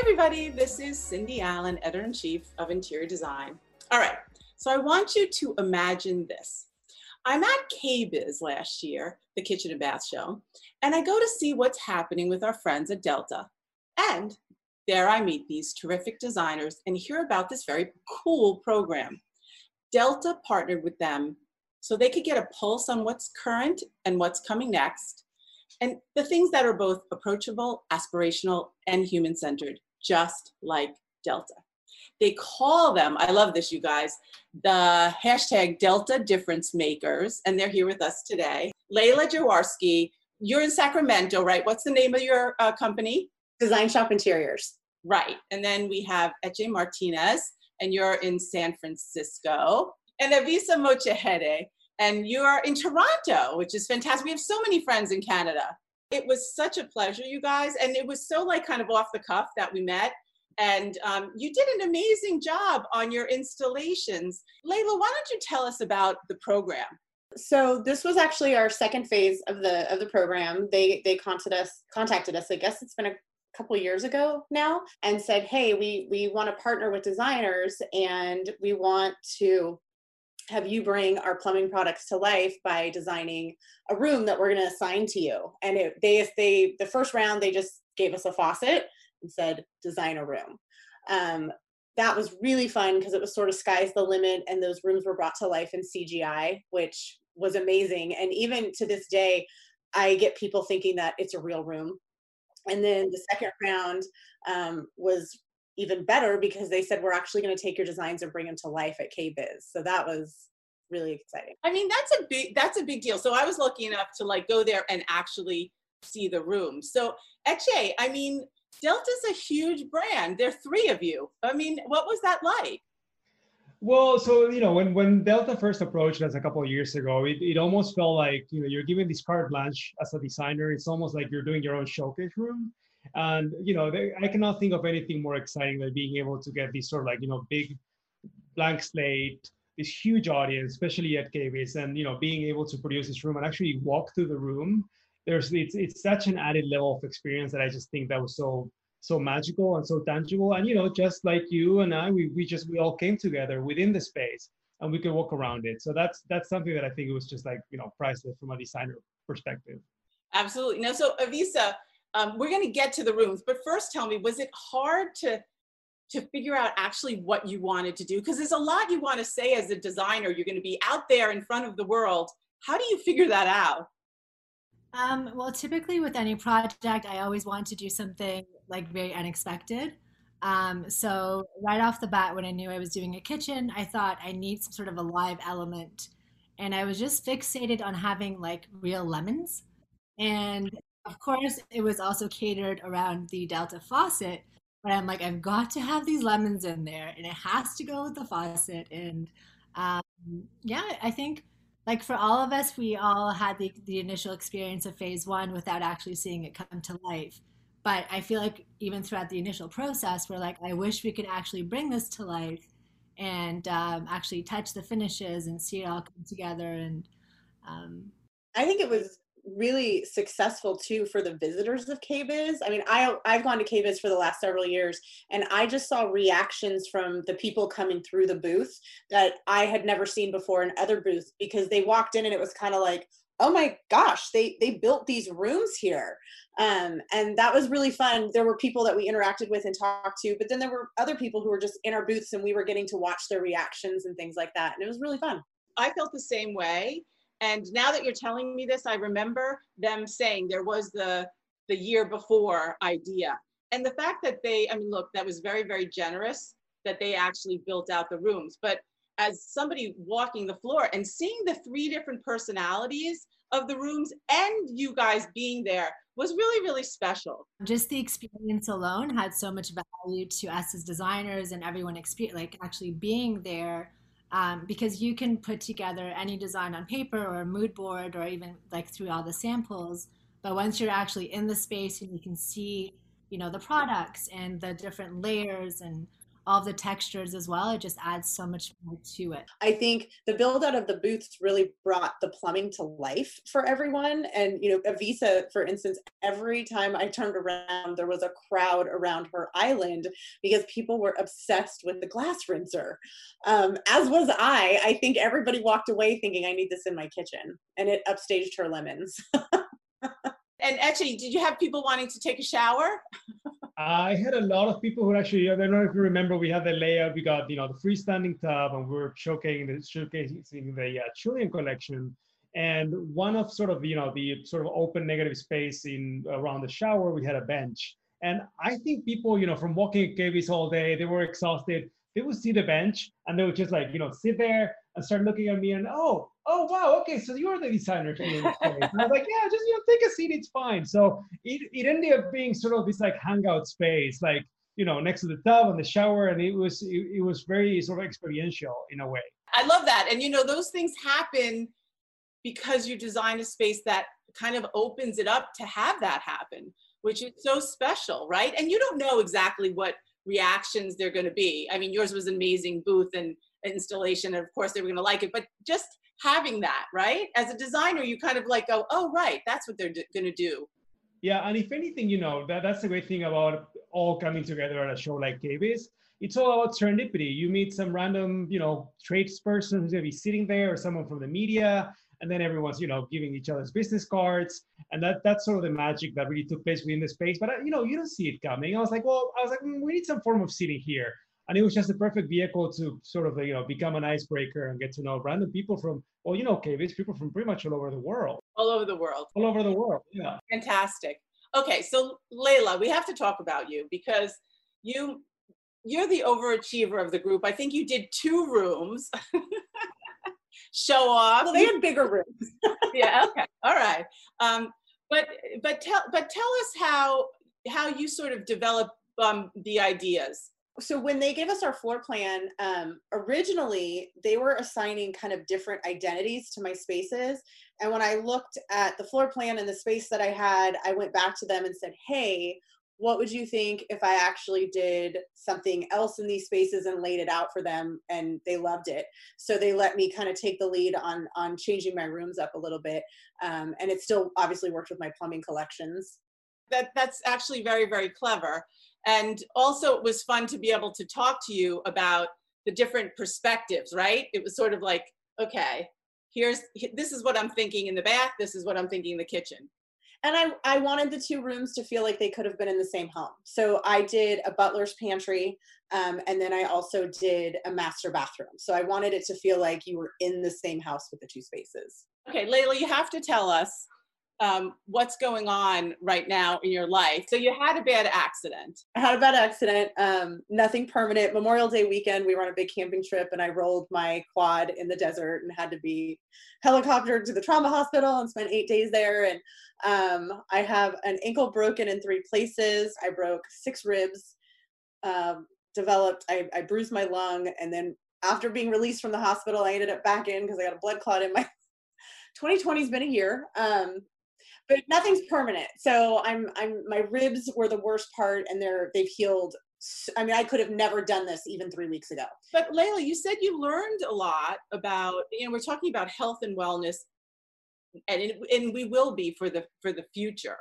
everybody, this is Cindy Allen, editor in chief of Interior Design. All right, so I want you to imagine this. I'm at KBIS last year, the kitchen and bath show, and I go to see what's happening with our friends at Delta. And there I meet these terrific designers and hear about this very cool program. Delta partnered with them so they could get a pulse on what's current and what's coming next, and the things that are both approachable, aspirational, and human centered just like Delta. They call them, I love this, you guys, the hashtag Delta Difference Makers, and they're here with us today. Layla Jaworski, you're in Sacramento, right? What's the name of your uh, company? Design Shop Interiors. Right. And then we have Eche Martinez, and you're in San Francisco. And Avisa Mochehede, and you're in Toronto, which is fantastic. We have so many friends in Canada it was such a pleasure, you guys. And it was so like kind of off the cuff that we met. And um, you did an amazing job on your installations. Layla, why don't you tell us about the program? So this was actually our second phase of the of the program. They they contacted us contacted us. I guess it's been a couple years ago now and said, "Hey, we we want to partner with designers and we want to have you bring our plumbing products to life by designing a room that we're going to assign to you? And it, they they the first round they just gave us a faucet and said design a room. Um, that was really fun because it was sort of sky's the limit and those rooms were brought to life in cgi which was amazing. And even to this day i get people thinking that it's a real room. And then the second round um, was even better because they said we're actually going to take your designs and bring them to life at KBIS. So that was really exciting. I mean, that's a big that's a big deal. So I was lucky enough to like go there and actually see the room. So Eche, I mean, Delta's a huge brand. There are three of you. I mean, what was that like? Well, so you know, when when Delta first approached us a couple of years ago, it, it almost felt like you know you're given this carte blanche as a designer. It's almost like you're doing your own showcase room. And you know, they, I cannot think of anything more exciting than being able to get this sort of like you know big blank slate, this huge audience, especially at KBIS, and you know being able to produce this room and actually walk through the room. There's it's it's such an added level of experience that I just think that was so so magical and so tangible. And you know, just like you and I, we we just we all came together within the space and we could walk around it. So that's that's something that I think it was just like you know priceless from a designer perspective. Absolutely. Now, so Avisa, um, we're going to get to the rooms, but first tell me, was it hard to to figure out actually what you wanted to do? Because there's a lot you want to say as a designer. You're going to be out there in front of the world. How do you figure that out? Um, well, typically with any project, I always want to do something like very unexpected. Um, so right off the bat, when I knew I was doing a kitchen, I thought I need some sort of a live element, and I was just fixated on having like real lemons. And of course, it was also catered around the Delta faucet, but I'm like, I've got to have these lemons in there, and it has to go with the faucet. And um, yeah, I think like for all of us, we all had the, the initial experience of phase one without actually seeing it come to life. But I feel like even throughout the initial process, we're like, I wish we could actually bring this to life and um, actually touch the finishes and see it all come together. And um, I think it was really successful too for the visitors of KBIS. I mean, I I've gone to KBIS for the last several years and I just saw reactions from the people coming through the booth that I had never seen before in other booths because they walked in and it was kind of like, "Oh my gosh, they they built these rooms here." Um, and that was really fun. There were people that we interacted with and talked to, but then there were other people who were just in our booths and we were getting to watch their reactions and things like that. And it was really fun. I felt the same way and now that you're telling me this, I remember them saying there was the the year before idea. And the fact that they, I mean, look, that was very, very generous that they actually built out the rooms. But as somebody walking the floor and seeing the three different personalities of the rooms and you guys being there was really, really special. Just the experience alone had so much value to us as designers and everyone experience like actually being there um, because you can put together any design on paper or a mood board or even like through all the samples. But once you're actually in the space and you can see you know the products and the different layers and all the textures as well. It just adds so much more to it. I think the build out of the booths really brought the plumbing to life for everyone. And, you know, Avisa, for instance, every time I turned around, there was a crowd around her island because people were obsessed with the glass rinser. Um, as was I. I think everybody walked away thinking, I need this in my kitchen. And it upstaged her lemons. and actually, did you have people wanting to take a shower? I had a lot of people who actually, I don't know if you remember, we had the layout, we got, you know, the freestanding tub and we were showcasing the, showcasing the uh, Trillium collection. And one of sort of, you know, the sort of open negative space in around the shower, we had a bench. And I think people, you know, from walking at KBIS all day, they were exhausted. They would see the bench and they would just like, you know, sit there and start looking at me and, oh, oh wow, okay, so you're the designer for this place. And I was like, yeah, just you know, take a seat, it's fine. So it, it ended up being sort of this like hangout space, like you know, next to the tub and the shower, and it was it, it was very sort of experiential in a way. I love that, and you know, those things happen because you design a space that kind of opens it up to have that happen, which is so special, right? And you don't know exactly what reactions they're going to be. I mean, yours was an amazing booth and installation, and of course they were going to like it, but just having that, right? As a designer, you kind of like go, oh, right, that's what they're d- going to do. Yeah, and if anything, you know, that, that's the great thing about all coming together at a show like KBIS. It's all about serendipity. You meet some random, you know, tradesperson who's going to be sitting there or someone from the media, and then everyone's, you know, giving each other's business cards. And that that's sort of the magic that really took place within the space. But, uh, you know, you don't see it coming. I was like, well, I was like, mm, we need some form of seating here and it was just a perfect vehicle to sort of you know become an icebreaker and get to know random people from well you know KBIS people from pretty much all over the world. All over the world. All over the world yeah. Fantastic. Okay so layla we have to talk about you because you you're the overachiever of the group. I think you did two rooms. Show off. Well they had bigger rooms. Yeah okay all right. Um, but but tell but tell us how how you sort of develop um, the ideas so when they gave us our floor plan um, originally they were assigning kind of different identities to my spaces. And when i looked at the floor plan and the space that i had i went back to them and said hey what would you think if i actually did something else in these spaces and laid it out for them? And they loved it. So they let me kind of take the lead on on changing my rooms up a little bit um, and it still obviously worked with my plumbing collections. That that's actually very very clever and also, it was fun to be able to talk to you about the different perspectives, right? It was sort of like, okay, here's this is what I'm thinking in the bath, this is what I'm thinking in the kitchen. And I, I wanted the two rooms to feel like they could have been in the same home. So I did a butler's pantry, um, and then I also did a master bathroom. So I wanted it to feel like you were in the same house with the two spaces. Okay, Layla, you have to tell us um, what's going on right now in your life. So you had a bad accident. I had a bad accident. Um, nothing permanent. Memorial Day weekend, we were on a big camping trip, and I rolled my quad in the desert and had to be helicoptered to the trauma hospital and spent eight days there. And um, I have an ankle broken in three places. I broke six ribs. Um, developed. I, I bruised my lung, and then after being released from the hospital, I ended up back in because I got a blood clot in my 2020 has been a year. Um, but nothing's permanent. So I'm I'm my ribs were the worst part, and they're they've healed. I mean, I could have never done this even three weeks ago. But Layla, you said you learned a lot about you know we're talking about health and wellness, and it, and we will be for the for the future.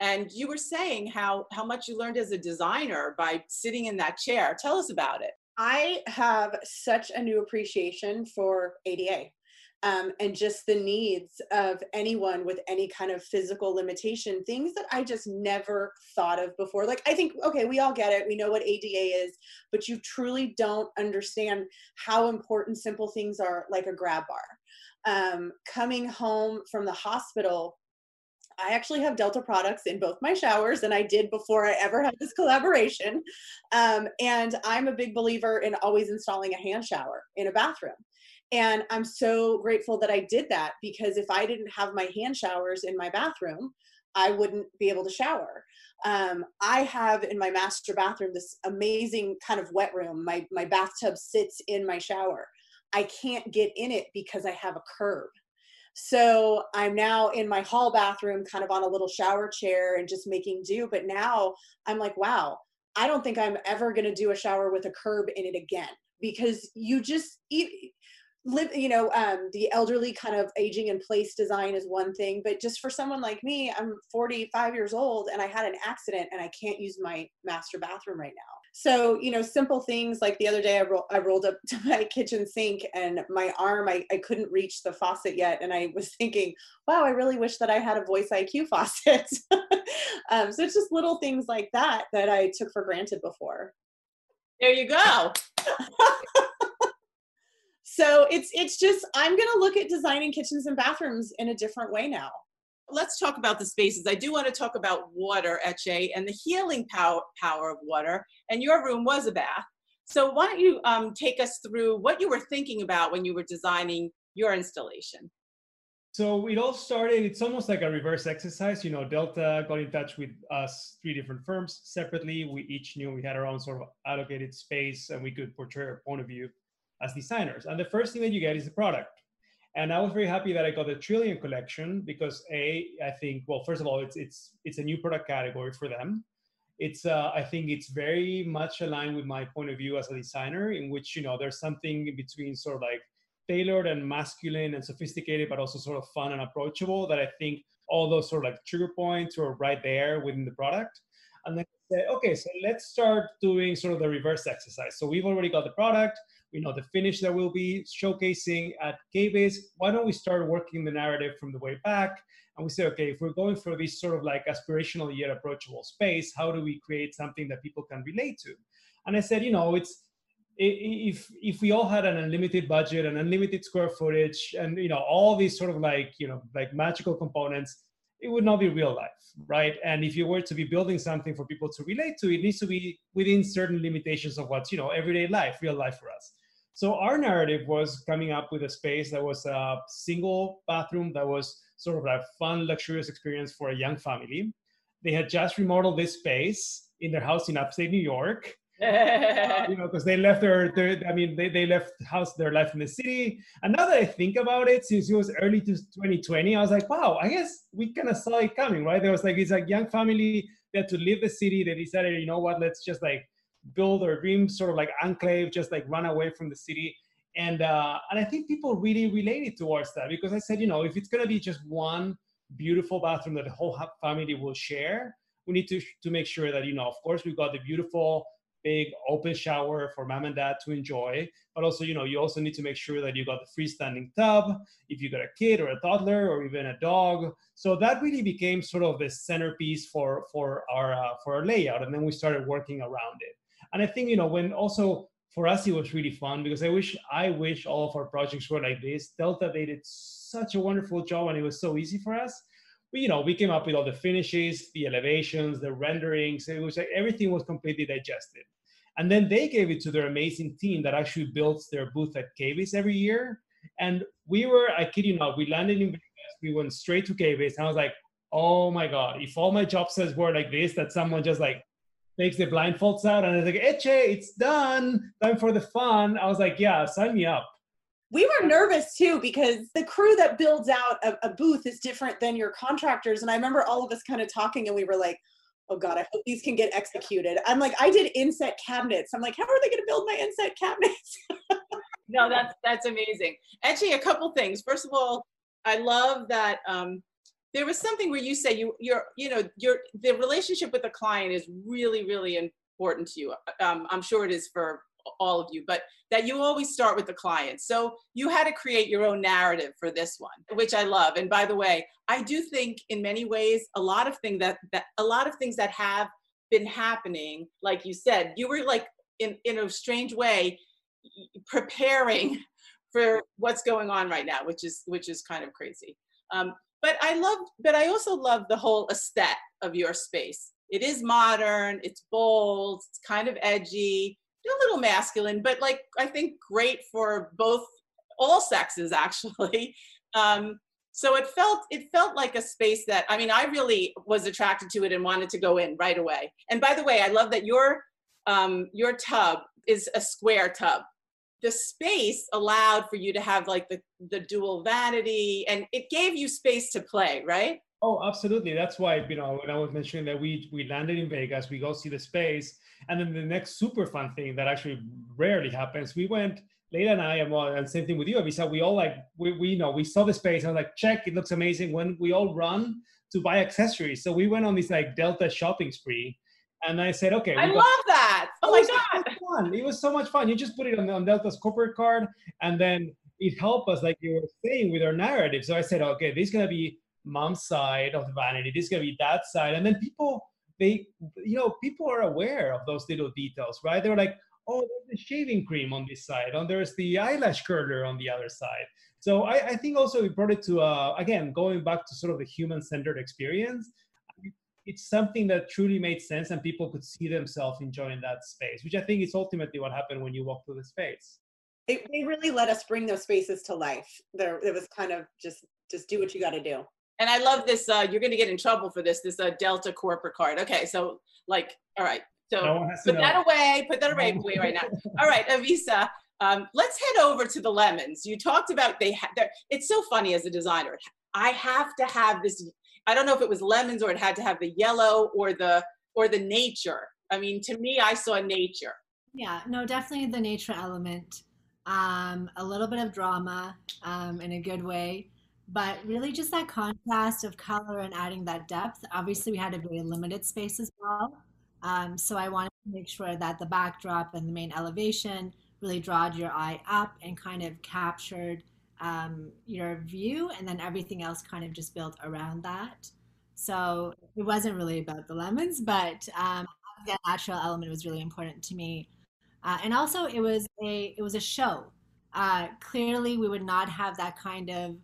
And you were saying how how much you learned as a designer by sitting in that chair. Tell us about it. I have such a new appreciation for ADA um, and just the needs of anyone with any kind of physical limitation, things that I just never thought of before. Like, I think, okay, we all get it, we know what ADA is, but you truly don't understand how important simple things are, like a grab bar. Um, coming home from the hospital, I actually have Delta products in both my showers, and I did before I ever had this collaboration. Um, and I'm a big believer in always installing a hand shower in a bathroom. And I'm so grateful that I did that because if I didn't have my hand showers in my bathroom, I wouldn't be able to shower. Um, I have in my master bathroom this amazing kind of wet room. My, my bathtub sits in my shower. I can't get in it because I have a curb. So I'm now in my hall bathroom, kind of on a little shower chair and just making do. But now I'm like, wow, I don't think I'm ever going to do a shower with a curb in it again because you just live you know um, the elderly kind of aging in place design is one thing but just for someone like me i'm 45 years old and i had an accident and i can't use my master bathroom right now. So you know simple things like the other day i, ro- I rolled up to my kitchen sink and my arm I, I couldn't reach the faucet yet and i was thinking wow i really wish that i had a voice iq faucet. Um, so it's just little things like that that i took for granted before. There you go so it's it's just i'm going to look at designing kitchens and bathrooms in a different way now. Let's talk about the spaces. I do want to talk about water Eche and the healing power power of water. And your room was a bath. So why don't you um, take us through what you were thinking about when you were designing your installation? So it all started it's almost like a reverse exercise you know delta got in touch with us three different firms separately. We each knew we had our own sort of allocated space and we could portray our point of view as designers. And the first thing that you get is the product. And I was very happy that I got the Trillium collection because a, I think, well, first of all, it's it's it's a new product category for them. It's uh, I think it's very much aligned with my point of view as a designer, in which you know there's something between sort of like tailored and masculine and sophisticated, but also sort of fun and approachable. That I think all those sort of like trigger points are right there within the product. And then say, okay, so let's start doing sort of the reverse exercise. So we've already got the product we know the finish that we'll be showcasing at KBIS. Why don't we start working the narrative from the way back? And we say, okay, if we're going for this sort of like aspirational yet approachable space, how do we create something that people can relate to? And I said, you know, it's if if we all had an unlimited budget and unlimited square footage and you know all these sort of like you know like magical components it would not be real life right and if you were to be building something for people to relate to it needs to be within certain limitations of what's you know everyday life real life for us so our narrative was coming up with a space that was a single bathroom that was sort of a fun, luxurious experience for a young family. They had just remodeled this space in their house in upstate New York. uh, you know, because they left their, their, I mean, they, they left house, their life in the city. And now that I think about it, since it was early to 2020, I was like, wow, I guess we kind of saw it coming, right? There was like, it's a young family, they had to leave the city. They decided, you know what, let's just like build our dream sort of like enclave, just like run away from the city. And uh, and I think people really related towards that because I said, you know, if it's gonna be just one beautiful bathroom that the whole family will share, we need to to make sure that you know, of course, we've got the beautiful big open shower for mom and dad to enjoy but also you know you also need to make sure that you got the freestanding tub if you got a kid or a toddler or even a dog so that really became sort of the centerpiece for for our uh, for our layout and then we started working around it and I think, you know, when also for us, it was really fun because I wish, I wish all of our projects were like this. Delta, they did such a wonderful job and it was so easy for us. We, you know, we came up with all the finishes, the elevations, the renderings. It was like everything was completely digested. And then they gave it to their amazing team that actually builds their booth at KBIS every year. And we were, I kid you not, we landed in Vegas, we went straight to KBIS, and I was like, oh my God, if all my job sets were like this, that someone just like takes the blindfolds out and it's like, Eche, it's done. Time for the fun. I was like, yeah, sign me up. We were nervous too because the crew that builds out a, a booth is different than your contractors. And I remember all of us kind of talking and we were like, oh God, I hope these can get executed. I'm like, I did inset cabinets. I'm like, how are they going to build my inset cabinets? no, that's that's amazing. Actually, a couple things. First of all, I love that um, there was something where you say you you're you know your the relationship with the client is really really important to you. Um, i'm sure it is for all of you but that you always start with the client. So you had to create your own narrative for this one which i love. And by the way i do think in many ways a lot of things that, that a lot of things that have been happening like you said you were like in in a strange way preparing for what's going on right now which is which is kind of crazy. Um, but I love, but I also love the whole aesthetic of your space. It is modern, it's bold, it's kind of edgy, a little masculine, but like I think great for both all sexes actually. Um, so it felt it felt like a space that I mean I really was attracted to it and wanted to go in right away. And by the way, I love that your um, your tub is a square tub the space allowed for you to have like the, the dual vanity and it gave you space to play, right? Oh, absolutely. That's why, you know, when I was mentioning that we we landed in Vegas, we go see the space, and then the next super fun thing that actually rarely happens, we went. Leila and I, and, well, and same thing with you, Avisa. We all like we, we you know we saw the space and I was like check, it looks amazing. When we all run to buy accessories, so we went on this like Delta shopping spree, and I said, okay, I we love that. Oh it my was god. much fun. It was so much fun. You just put it on, on Delta's corporate card, and then it helped us, like you were saying, with our narrative. So I said, okay, this is gonna be mom's side of the vanity. This is gonna be that side, and then people, they, you know, people are aware of those little details, right? They're like, oh, there's the shaving cream on this side, and there's the eyelash curler on the other side. So I, I think also we brought it to, uh, again, going back to sort of the human-centered experience it's something that truly made sense and people could see themselves enjoying that space, which I think is ultimately what happened when you walk through the space. It, they really let us bring those spaces to life. There, it was kind of just just do what you got to do. And I love this. Uh, you're going to get in trouble for this. This uh, Delta corporate card. Okay, so like, all right. So No one has to put know. that away. Put that away, away right now. All right, Avisa. Um, let's head over to the lemons. You talked about they. Ha- it's so funny as a designer. I have to have this. I don't know if it was lemons or it had to have the yellow or the or the nature. I mean, to me, I saw nature. Yeah, no, definitely the nature element. Um, a little bit of drama um, in a good way, but really just that contrast of color and adding that depth. Obviously, we had a very limited space as well. Um, so I wanted to make sure that the backdrop and the main elevation really drawed your eye up and kind of captured um, your view, and then everything else kind of just built around that. So it wasn't really about the lemons, but um, the natural element was really important to me. Uh, and also, it was a it was a show. Uh, clearly, we would not have that kind of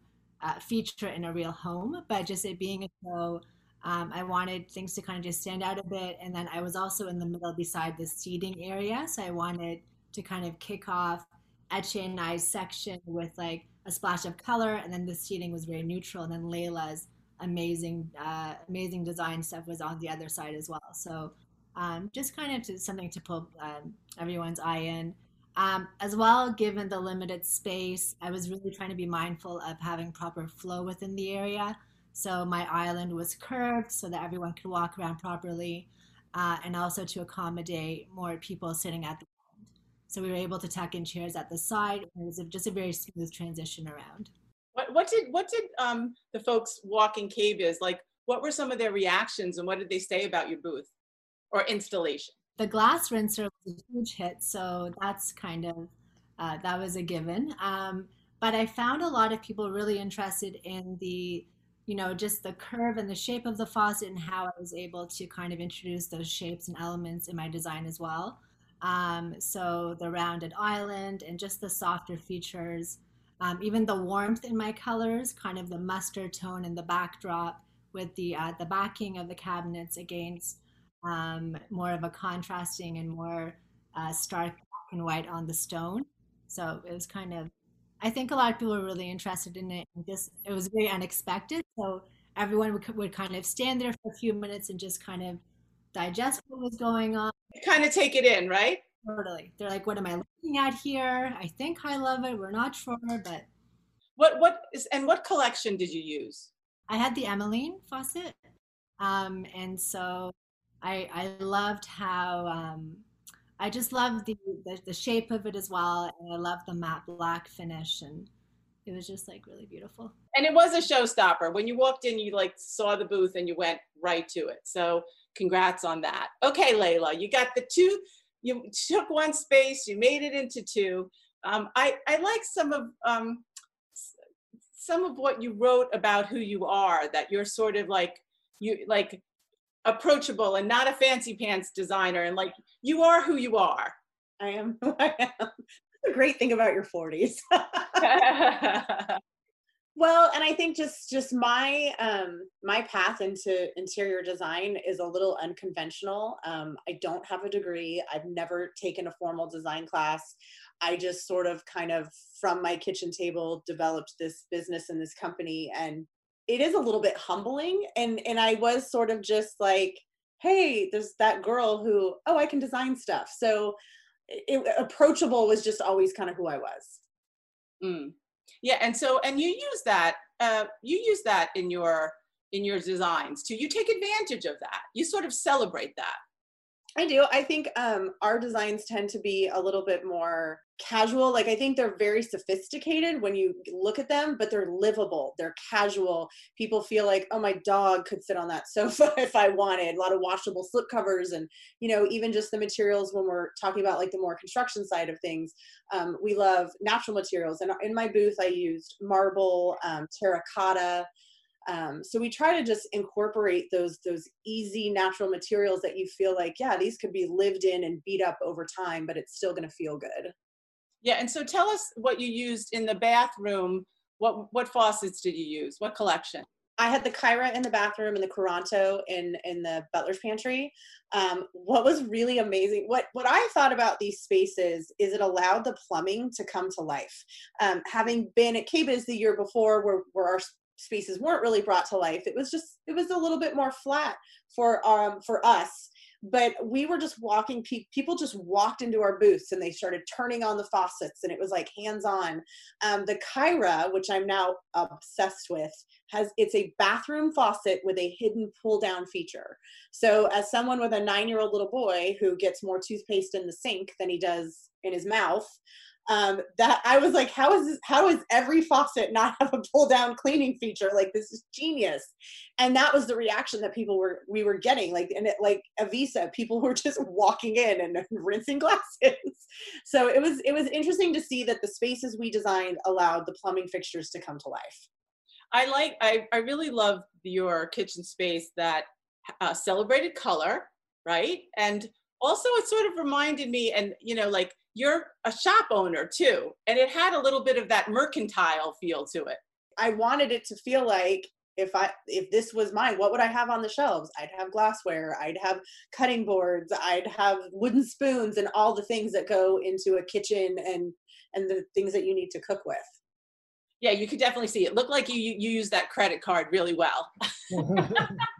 uh, feature in a real home, but just it being a show, um, I wanted things to kind of just stand out a bit. And then I was also in the middle beside the seating area, so I wanted to kind of kick off Eche and section with like a splash of color, and then the seating was very neutral, and then Layla's amazing, uh, amazing design stuff was on the other side as well. So um, just kind of to, something to pull um, everyone's eye in. Um, as well, given the limited space, I was really trying to be mindful of having proper flow within the area. So my island was curved so that everyone could walk around properly, uh, and also to accommodate more people sitting at the. So we were able to tuck in chairs at the side. It was a, just a very smooth transition around. What what did what did um, the folks walking KBIS like? What were some of their reactions and what did they say about your booth or installation? the glass rinser was a huge hit, so that's kind of uh, that was a given. Um, but I found a lot of people really interested in the, you know, just the curve and the shape of the faucet and how I was able to kind of introduce those shapes and elements in my design as well. Um, so the rounded island and just the softer features, um, even the warmth in my colors, kind of the mustard tone in the backdrop with the uh, the backing of the cabinets against um, more of a contrasting and more uh, stark black and white on the stone. So it was kind of, I think a lot of people were really interested in it. And just it was very unexpected. So everyone would, would kind of stand there for a few minutes and just kind of digest what was going on. Kind of take it in, right? Totally. They're like, what am I looking at here? I think I love it. We're not sure, but What what is and what collection did you use? I had the Emmeline faucet. Um, and so I, I loved how um, I just loved the, the, the shape of it as well, and I loved the matte black finish, and it was just like really beautiful. And it was a showstopper. When you walked in, you like saw the booth and you went right to it. So congrats on that. Okay, Layla, you got the two. You took one space, you made it into two. Um, I I like some of um, some of what you wrote about who you are. That you're sort of like you like approachable and not a fancy pants designer, and like you are who you are. I am who I am. That's a great thing about your 40s. well, and I think just just my um my path into interior design is a little unconventional. Um, I don't have a degree. I've never taken a formal design class. I just sort of kind of from my kitchen table developed this business and this company and it is a little bit humbling and and I was sort of just like hey there's that girl who oh I can design stuff so it, approachable was just always kind of who I was Mm. Yeah, and so and you use that uh, you use that in your in your designs too. You take advantage of that. You sort of celebrate that. I do. I think um, our designs tend to be a little bit more casual. Like I think they're very sophisticated when you look at them, but they're livable. They're casual. People feel like, oh, my dog could sit on that sofa if I wanted. A lot of washable slip covers, and you know, even just the materials when we're talking about like the more construction side of things. Um, we love natural materials, and in my booth, I used marble, um, terracotta. Um, so we try to just incorporate those those easy natural materials that you feel like, yeah, these could be lived in and beat up over time, but it's still going to feel good. Yeah, and so tell us what you used in the bathroom. What what faucets did you use? What collection? I had the Kyra in the bathroom and the Coranto in in the butler's pantry. Um, what was really amazing, what what I thought about these spaces is it allowed the plumbing to come to life. Um, having been at KBIS the year before, where where our spaces weren't really brought to life, it was just it was a little bit more flat for um for us but we were just walking people just walked into our booths and they started turning on the faucets and it was like hands on um, the kyra which i'm now obsessed with has it's a bathroom faucet with a hidden pull down feature. So as someone with a nine year old little boy who gets more toothpaste in the sink than he does in his mouth um, that I was like, how is this, how is every faucet not have a pull down cleaning feature? Like this is genius. And that was the reaction that people were, we were getting like, and it, like Avisa, people were just walking in and rinsing glasses. so it was, it was interesting to see that the spaces we designed allowed the plumbing fixtures to come to life. I like, I, I really love your kitchen space that uh, celebrated color, right? And also it sort of reminded me, and you know, like you're a shop owner too. And it had a little bit of that mercantile feel to it. I wanted it to feel like if I if this was mine, what would I have on the shelves? I'd have glassware, I'd have cutting boards, I'd have wooden spoons and all the things that go into a kitchen and and the things that you need to cook with. Yeah, you could definitely see it. Looked like you you, you used that credit card really well.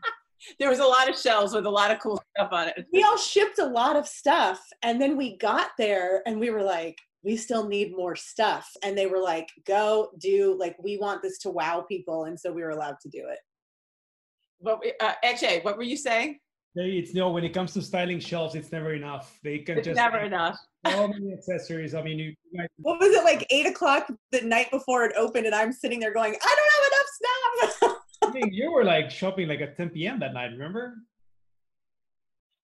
there was a lot of shelves with a lot of cool stuff on it. We all shipped a lot of stuff, and then we got there and we were like, we still need more stuff. And they were like, go do, like, we want this to wow people. And so we were allowed to do it. But, uh, Eche, what were you saying? It's no, when it comes to styling shelves, it's never enough. They can it's just never enough. So many accessories. I mean, you, you guys, what was it like eight o'clock the night before it opened, and I'm sitting there going, I don't have enough stuff. I mean, you were like shopping like at 10 p.m. that night, remember?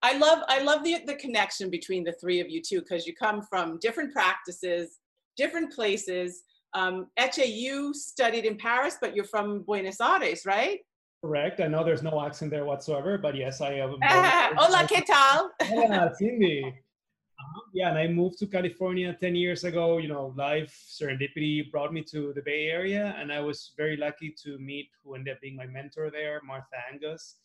I love I love the the connection between the three of you too, because you come from different practices, different places. Um, Eche, you studied in Paris, but you're from Buenos Aires, right? Correct. I know there's no accent there whatsoever, but yes, I am. Hola, ¿qué tal? Hola, Cindy. Yeah, and I moved to California 10 years ago. You know, life serendipity brought me to the Bay Area, and I was very lucky to meet who ended up being my mentor there, Martha Angus.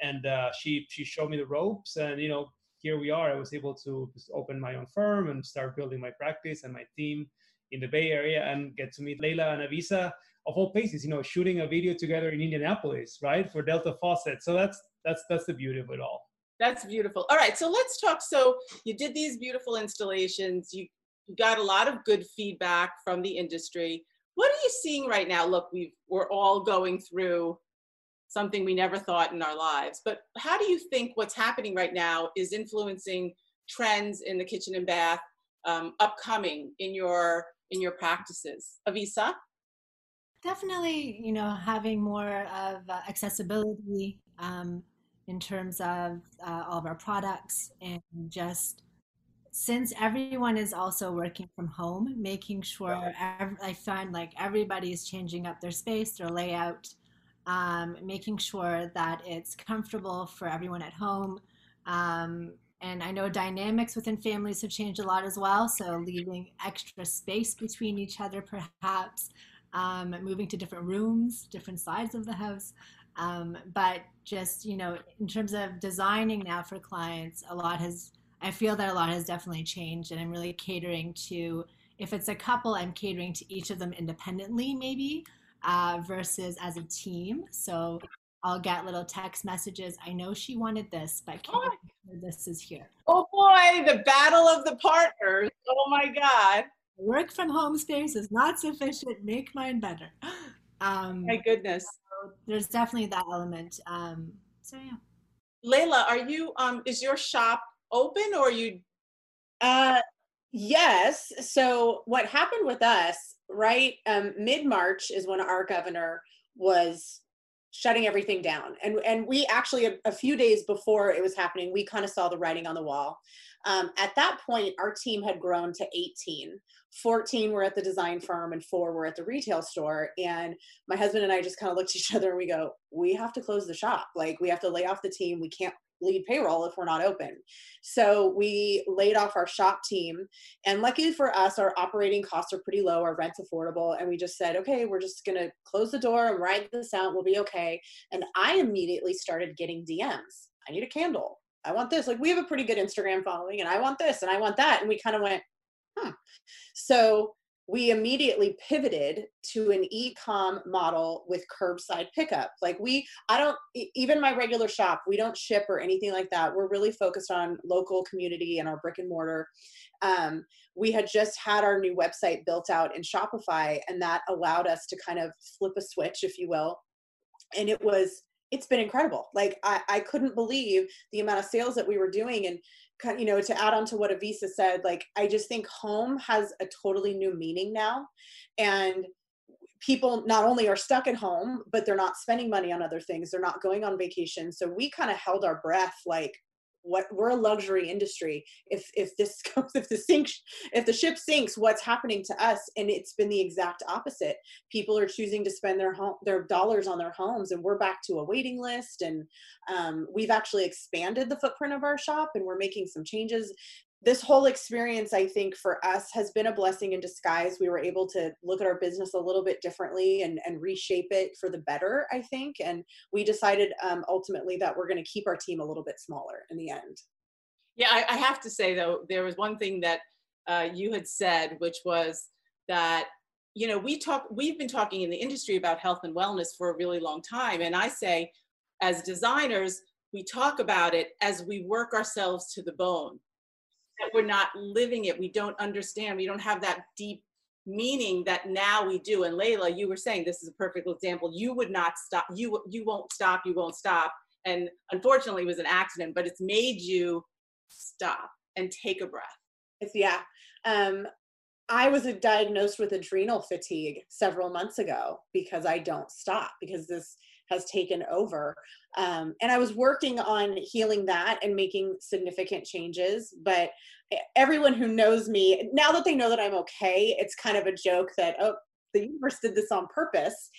And uh, she she showed me the ropes, and you know, here we are. I was able to open my own firm and start building my practice and my team in the Bay Area, and get to meet Leila and Avisa of all places. You know, shooting a video together in Indianapolis, right, for Delta Faucet. So that's that's that's the beauty of it all. That's beautiful. All right, so let's talk. So you did these beautiful installations. You got a lot of good feedback from the industry. What are you seeing right now? Look, we we're all going through something we never thought in our lives. But how do you think what's happening right now is influencing trends in the kitchen and bath um, upcoming in your in your practices? Avisa? Definitely, you know, having more of uh, accessibility. Um, in terms of uh, all of our products and just since everyone is also working from home, making sure every, I find like everybody is changing up their space, their layout, um, making sure that it's comfortable for everyone at home. Um, and I know dynamics within families have changed a lot as well. So leaving extra space between each other, perhaps um, moving to different rooms, different sides of the house. Um, but just, you know, in terms of designing now for clients, a lot has, I feel that a lot has definitely changed. And I'm really catering to, if it's a couple, I'm catering to each of them independently, maybe, uh, versus as a team. So I'll get little text messages. I know she wanted this, but can oh. this is here. Oh boy, the battle of the partners. Oh my God. Work from home space is not sufficient. Make mine better. Um, my goodness there's definitely that element. Um, so yeah. Layla, are you um is your shop open or are you uh yes. So what happened with us, right? Um mid-March is when our governor was shutting everything down. And and we actually a, a few days before it was happening, we kind of saw the writing on the wall. Um, at that point, our team had grown to 18. 14 were at the design firm and four were at the retail store. And my husband and I just kind of looked at each other and we go, we have to close the shop. Like we have to lay off the team. We can't lead payroll if we're not open. So we laid off our shop team. And luckily for us, our operating costs are pretty low, our rent's affordable. And we just said, okay, we're just going to close the door and ride this out. We'll be okay. And I immediately started getting DMs. I need a candle. I want this. Like we have a pretty good Instagram following and I want this and I want that. And we kind of went, hmm. So we immediately pivoted to an e-com model with curbside pickup. Like we i don't even my regular shop we don't ship or anything like that. We're really focused on local community and our brick and mortar. Um, we had just had our new website built out in shopify and that allowed us to kind of flip a switch if you will. And it was it's been incredible. Like I, I couldn't believe the amount of sales that we were doing and you know to add on to what avisa said like i just think home has a totally new meaning now. And people not only are stuck at home but they're not spending money on other things. They're not going on vacation. So we kind of held our breath like what we're a luxury industry. If if this goes if the sink if the ship sinks what's happening to us? And it's been the exact opposite. People are choosing to spend their home their dollars on their homes and we're back to a waiting list. And um, we've actually expanded the footprint of our shop and we're making some changes this whole experience i think for us has been a blessing in disguise. We were able to look at our business a little bit differently and, and reshape it for the better i think. And we decided um, ultimately that we're going to keep our team a little bit smaller in the end. Yeah I, I have to say though there was one thing that uh, you had said which was that you know we talk we've been talking in the industry about health and wellness for a really long time. And i say as designers we talk about it as we work ourselves to the bone that we're not living it. We don't understand. We don't have that deep meaning that now we do. And Layla, you were saying this is a perfect example. You would not stop. You you won't stop. You won't stop. And unfortunately, it was an accident, but it's made you stop and take a breath. It's, yeah. Um, I was diagnosed with adrenal fatigue several months ago because I don't stop because this has taken over. Um, and I was working on healing that and making significant changes. But everyone who knows me, now that they know that I'm okay, it's kind of a joke that, oh, the universe did this on purpose.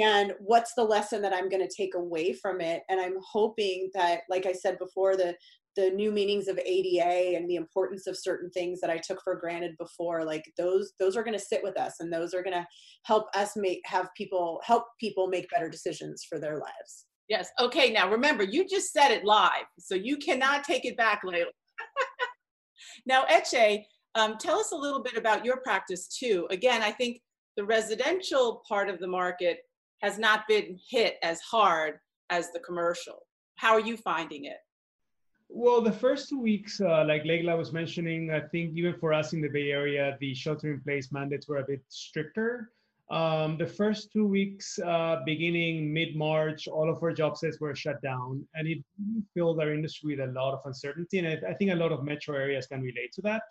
And what's the lesson that I'm going to take away from it? And I'm hoping that, like I said before, the the new meanings of ADA and the importance of certain things that I took for granted before, like those those are going to sit with us and those are going to help us make have people help people make better decisions for their lives. Yes. Okay. Now remember, you just said it live, so you cannot take it back, Layla. now, Eche, um, tell us a little bit about your practice too. Again, I think the residential part of the market has not been hit as hard as the commercial. How are you finding it? Well, the first two weeks, uh, like Layla was mentioning, I think even for us in the Bay Area, the shelter-in-place mandates were a bit stricter. Um, the first two weeks, uh, beginning mid-March, all of our job sites were shut down, and it filled our industry with a lot of uncertainty. And I, I think a lot of metro areas can relate to that.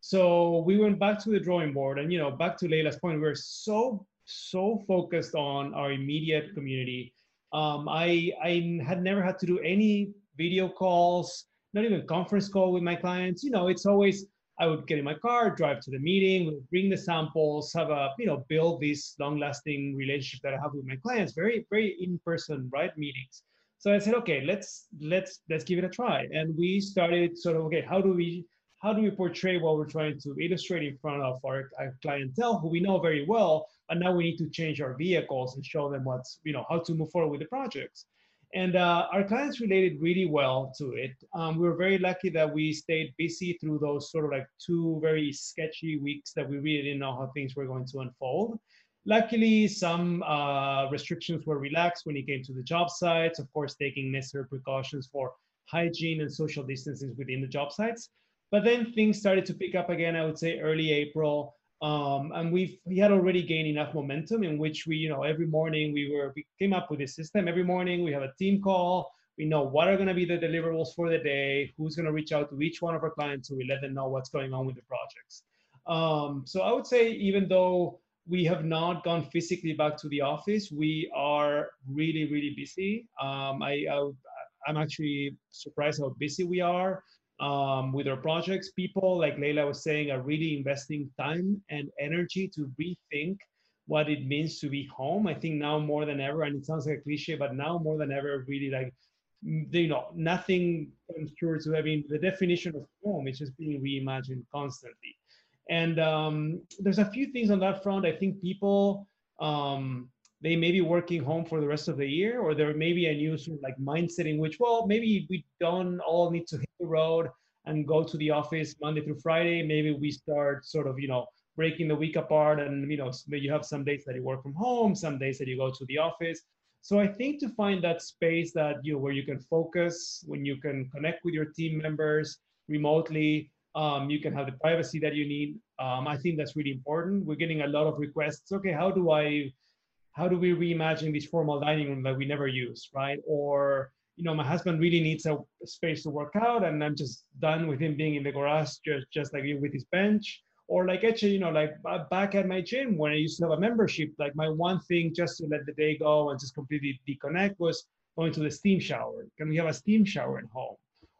So we went back to the drawing board, and you know, back to Layla's point, we we're so so focused on our immediate community. Um, I I had never had to do any video calls, not even conference call with my clients. You know, it's always I would get in my car, drive to the meeting, bring the samples, have a you know build this long-lasting relationship that I have with my clients. Very very in-person right meetings. So I said, okay, let's let's let's give it a try. And we started sort of okay, how do we how do we portray what we're trying to illustrate in front of our, our clientele who we know very well, and now we need to change our vehicles and show them what's you know how to move forward with the projects. And uh, our clients related really well to it. Um, we were very lucky that we stayed busy through those sort of like two very sketchy weeks that we really didn't know how things were going to unfold. Luckily, some uh, restrictions were relaxed when it came to the job sites, of course, taking necessary precautions for hygiene and social distancing within the job sites. But then things started to pick up again, I would say early April. Um, and we've we had already gained enough momentum in which we, you know, every morning we were we came up with a system. Every morning we have a team call. We know what are going to be the deliverables for the day, who's going to reach out to each one of our clients, so we let them know what's going on with the projects. Um, so I would say even though we have not gone physically back to the office, we are really really busy. Um, I, I I'm actually surprised how busy we are um, with our projects. People, like Layla was saying, are really investing time and energy to rethink what it means to be home. I think now more than ever, and it sounds like a cliche, but now more than ever, really like you know, nothing comes true to having the definition of home It's just being reimagined constantly. And um, there's a few things on that front. I think people um, they may be working home for the rest of the year, or there may be a new sort of like mindset in which, well, maybe we don't all need to hit the road and go to the office Monday through Friday. Maybe we start sort of, you know, breaking the week apart and, you know, maybe you have some days that you work from home, some days that you go to the office. So I think to find that space that you know, where you can focus, when you can connect with your team members remotely, um, you can have the privacy that you need. Um, I think that's really important. We're getting a lot of requests. Okay, how do I how do we reimagine this formal dining room that we never use, right? Or, you know, my husband really needs a space to work out and I'm just done with him being in the garage, just, just like with his bench. Or like actually, you know, like back at my gym when I used to have a membership, like my one thing just to let the day go and just completely disconnect was going to the steam shower. Can we have a steam shower at home?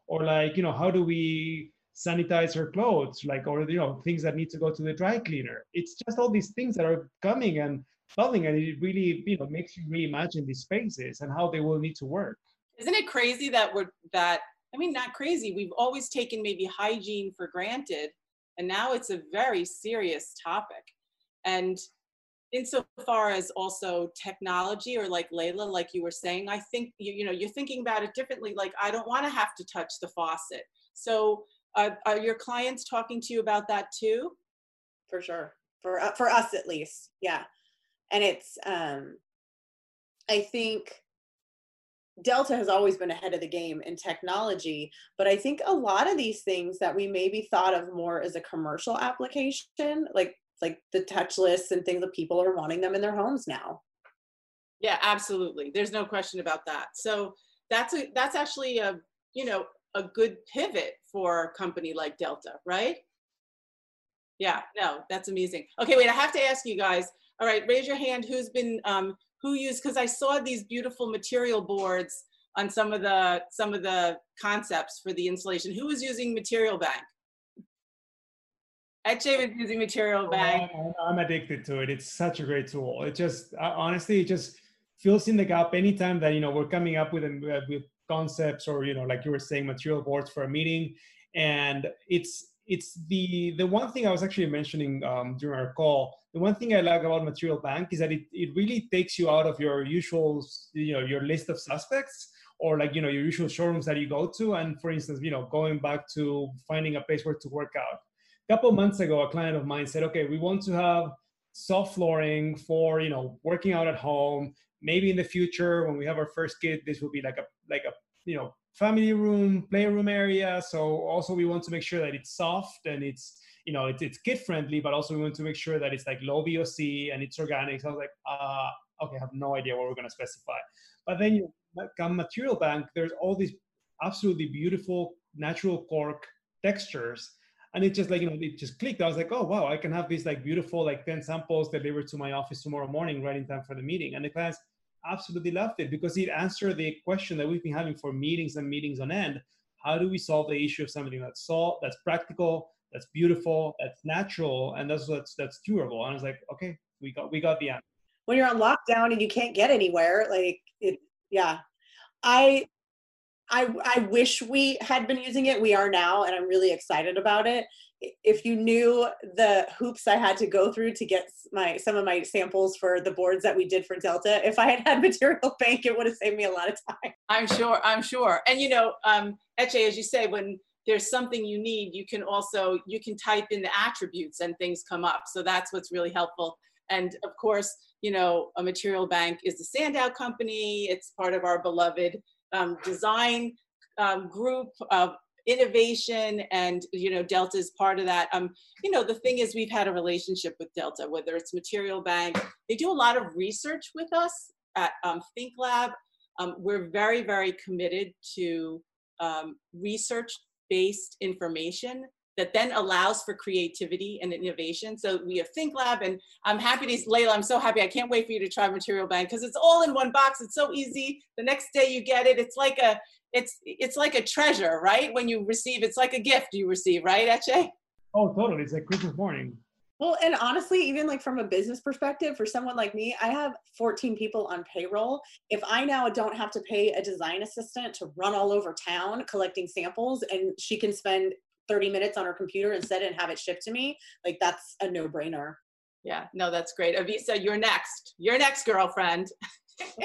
Or like, you know, how do we sanitize our clothes? Like, or, you know, things that need to go to the dry cleaner. It's just all these things that are coming and loving and it really you know makes you reimagine these spaces and how they will need to work isn't it crazy that we're that i mean not crazy we've always taken maybe hygiene for granted and now it's a very serious topic and insofar as also technology or like Layla, like you were saying, I think you, you know you're thinking about it differently. Like I don't want to have to touch the faucet. So uh, are your clients talking to you about that too? For sure, for uh, for us at least, yeah and it's um i think delta has always been ahead of the game in technology but i think a lot of these things that we maybe thought of more as a commercial application like like the touchless and things that people are wanting them in their homes now. Yeah absolutely. There's no question about that. So that's a that's actually a you know a good pivot for a company like delta right? Yeah no that's amazing. Okay wait i have to ask you guys. All right, raise your hand. Who's been, um, who used, because I saw these beautiful material boards on some of the some of the concepts for the installation. Who was using Material Bank? Eche was using Material Bank. Oh, I'm addicted to it. It's such a great tool. It just honestly, it just fills in the gap anytime that you know we're coming up with uh, with concepts or you know like you were saying material boards for a meeting, and it's it's the the one thing I was actually mentioning um, during our call. The one thing I like about Material Bank is that it, it really takes you out of your usual, you know, your list of suspects or like, you know, your usual showrooms that you go to. And for instance, you know, going back to finding a place where to work out. A couple months ago, a client of mine said, okay, we want to have soft flooring for, you know, working out at home. Maybe in the future, when we have our first kid, this will be like a, like a, you know, family room, playroom area. So also we want to make sure that it's soft and it's, you know, it's, it's kid friendly, but also we want to make sure that it's like low VOC and it's organic. So I was like, uh, okay, I have no idea what we're going to specify. But then you come material bank, there's all these absolutely beautiful natural cork textures. And it just like, you know, it just clicked. I was like, oh, wow, I can have these like beautiful, like 10 samples delivered to my office tomorrow morning, right in time for the meeting. And the clients, absolutely loved it because it answered the question that we've been having for meetings and meetings on end. How do we solve the issue of something that's solved, that's practical, that's beautiful, that's natural, and that's that's that's durable? And I was like, okay, we got we got the answer. When you're on lockdown and you can't get anywhere, like it, yeah. I I, I wish we had been using it. We are now, and I'm really excited about it. If you knew the hoops I had to go through to get my some of my samples for the boards that we did for Delta, if I had had Material Bank, it would have saved me a lot of time. I'm sure. I'm sure. And you know, um, Eche, as you say, when there's something you need, you can also you can type in the attributes and things come up. So that's what's really helpful. And of course, you know, a Material Bank is the Sandow company. It's part of our beloved um, design um, group. of innovation and you know delta is part of that um you know the thing is we've had a relationship with delta whether it's material bank they do a lot of research with us at um, think lab um, we're very very committed to um, research based information that then allows for creativity and innovation. So we have Think Lab, and I'm happy to, Layla, I'm so happy. I can't wait for you to try Material Bank because it's all in one box. It's so easy. The next day you get it. It's like a, it's it's like a treasure, right? When you receive, it's like a gift you receive, right, Eche? Oh, totally. It's like Christmas morning. Well, and honestly, even like from a business perspective, for someone like me, I have 14 people on payroll. If I now don't have to pay a design assistant to run all over town collecting samples and she can spend 30 minutes on her computer instead and have it shipped to me, like that's a no brainer. Yeah, no, that's great. Avisa, you're next. You're next, girlfriend.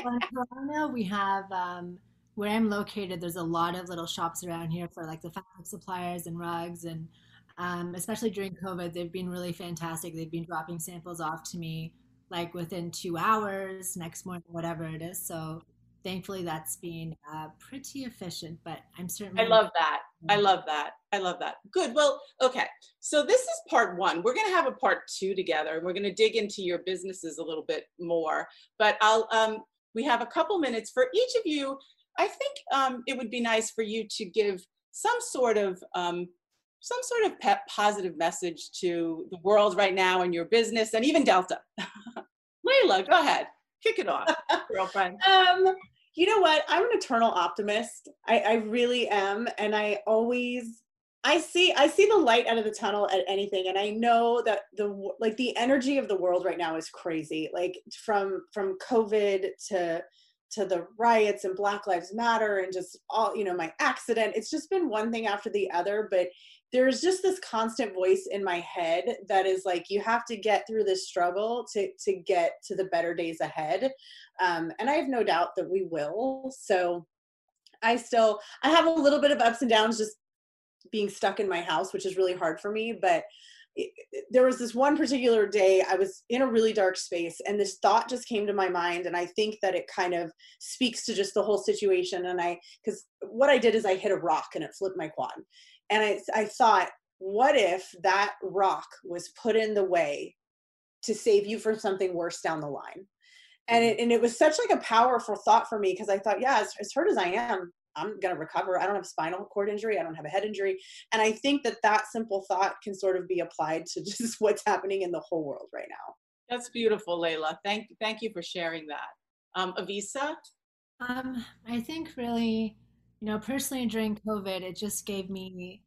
well, in Toronto, we have um, where I'm located. There's a lot of little shops around here for like the fabric suppliers and rugs, and um, especially during COVID, they've been really fantastic. They've been dropping samples off to me like within two hours, next morning, whatever it is. So thankfully, that's been uh, pretty efficient. But I'm certainly I love that. I love that. I love that. Good. Well, okay. So this is part one. We're going to have a part two together, and we're going to dig into your businesses a little bit more. But I'll. Um, we have a couple minutes for each of you. I think um, it would be nice for you to give some sort of um, some sort of pep, positive message to the world right now and your business and even Delta. Layla, go ahead. Kick it off, girlfriend. Um, you know what? I'm an eternal optimist. I, I really am, and I always I see I see the light out of the tunnel at anything and I know that the like the energy of the world right now is crazy like from from covid to to the riots and black lives matter and just all you know my accident it's just been one thing after the other but there's just this constant voice in my head that is like you have to get through this struggle to to get to the better days ahead um, and i have no doubt that we will so i still i have a little bit of ups and downs just being stuck in my house which is really hard for me but there was this one particular day I was in a really dark space and this thought just came to my mind and I think that it kind of speaks to just the whole situation and I cuz what I did is I hit a rock and it flipped my quad and I, I thought what if that rock was put in the way to save you from something worse down the line? And mm-hmm. it, and it was such like a powerful thought for me because i thought yeah as, as hurt as i am i'm going to recover. I don't have spinal cord injury. I don't have a head injury. And i think that that simple thought can sort of be applied to just what's happening in the whole world right now. That's beautiful layla. Thank thank you for sharing that. Um, avisa? Um, i think really you know, personally during COVID, it just gave me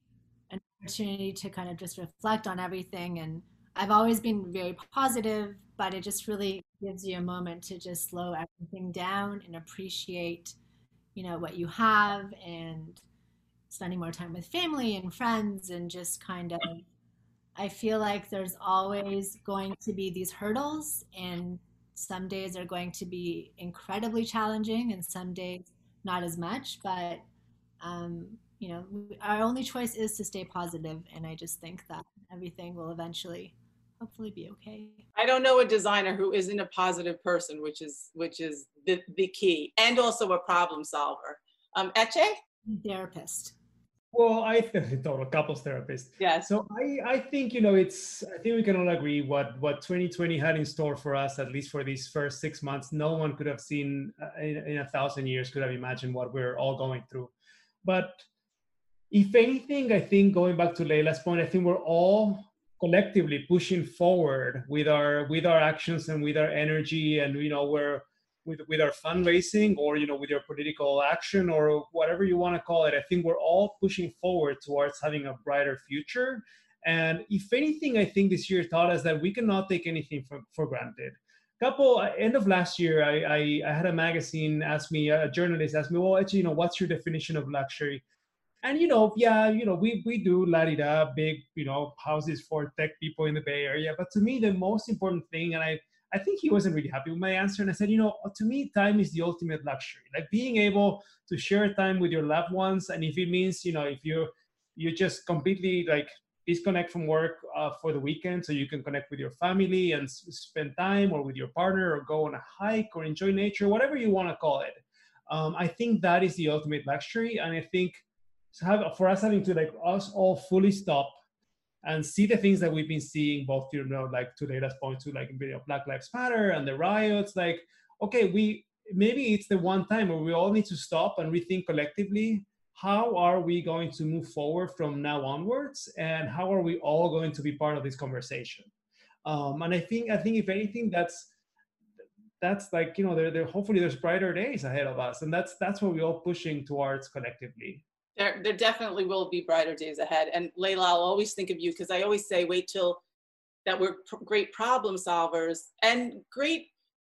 an opportunity to kind of just reflect on everything. And I've always been very positive, but it just really gives you a moment to just slow everything down and appreciate, you know, what you have and spending more time with family and friends and just kind of I feel like there's always going to be these hurdles and some days are going to be incredibly challenging and some days not as much, but um, you know, our only choice is to stay positive, and I just think that everything will eventually, hopefully, be okay. I don't know a designer who isn't a positive person, which is which is the the key, and also a problem solver. Um, Eche, therapist. Well, I think total couples therapist. Yeah. So I, I think you know it's I think we can all agree what what 2020 had in store for us at least for these first six months. No one could have seen uh, in, in a thousand years could have imagined what we're all going through. But if anything, I think going back to Layla's point, I think we're all collectively pushing forward with our with our actions and with our energy and you know we're with with our fundraising or you know with your political action or whatever you want to call it i think we're all pushing forward towards having a brighter future. And if anything i think this year taught us that we cannot take anything for, for granted. Couple uh, end of last year I, I, I had a magazine ask me a journalist asked me well actually you know what's your definition of luxury? And you know yeah you know we we do la di da big you know houses for tech people in the bay area. But to me the most important thing and i I think he wasn't really happy with my answer. And I said, you know, to me, time is the ultimate luxury. Like being able to share time with your loved ones. And if it means, you know, if you you just completely like disconnect from work uh, for the weekend so you can connect with your family and s- spend time or with your partner or go on a hike or enjoy nature, whatever you want to call it. Um, I think that is the ultimate luxury. And I think so have for us having to like us all fully stop and see the things that we've been seeing both you know like today that's point to like video black lives matter and the riots like okay we maybe it's the one time where we all need to stop and rethink collectively how are we going to move forward from now onwards and how are we all going to be part of this conversation? Um, and i think i think if anything that's that's like you know there, there hopefully there's brighter days ahead of us and that's that's what we're all pushing towards collectively there, there definitely will be brighter days ahead. And Layla, I'll always think of you because I always say, wait till that we're great problem solvers and great,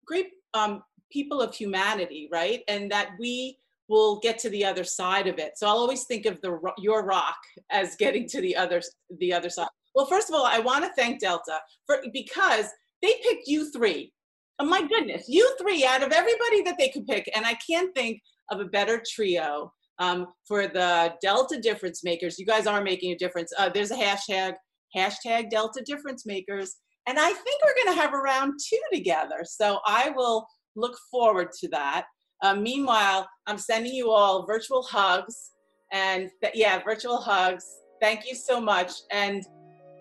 great um, people of humanity, right? And that we will get to the other side of it. So I'll always think of the your rock as getting to the other the other side. Well, first of all, I want to thank Delta for because they picked you three. Oh my goodness, you three out of everybody that they could pick, and I can't think of a better trio um, for the Delta difference makers. You guys are making a difference. Uh, there's a hashtag, hashtag Delta difference makers. And I think we're going to have around two together. So I will look forward to that. Uh, meanwhile, I'm sending you all virtual hugs. And th- yeah, virtual hugs. Thank you so much. And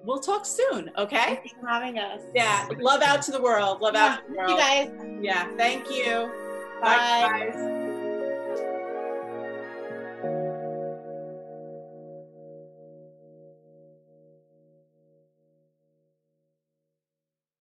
we'll talk soon, okay? Thanks for having us. Yeah, love out to the world. Love yeah, out to the world. You guys. Yeah, thank you. Bye. Bye guys.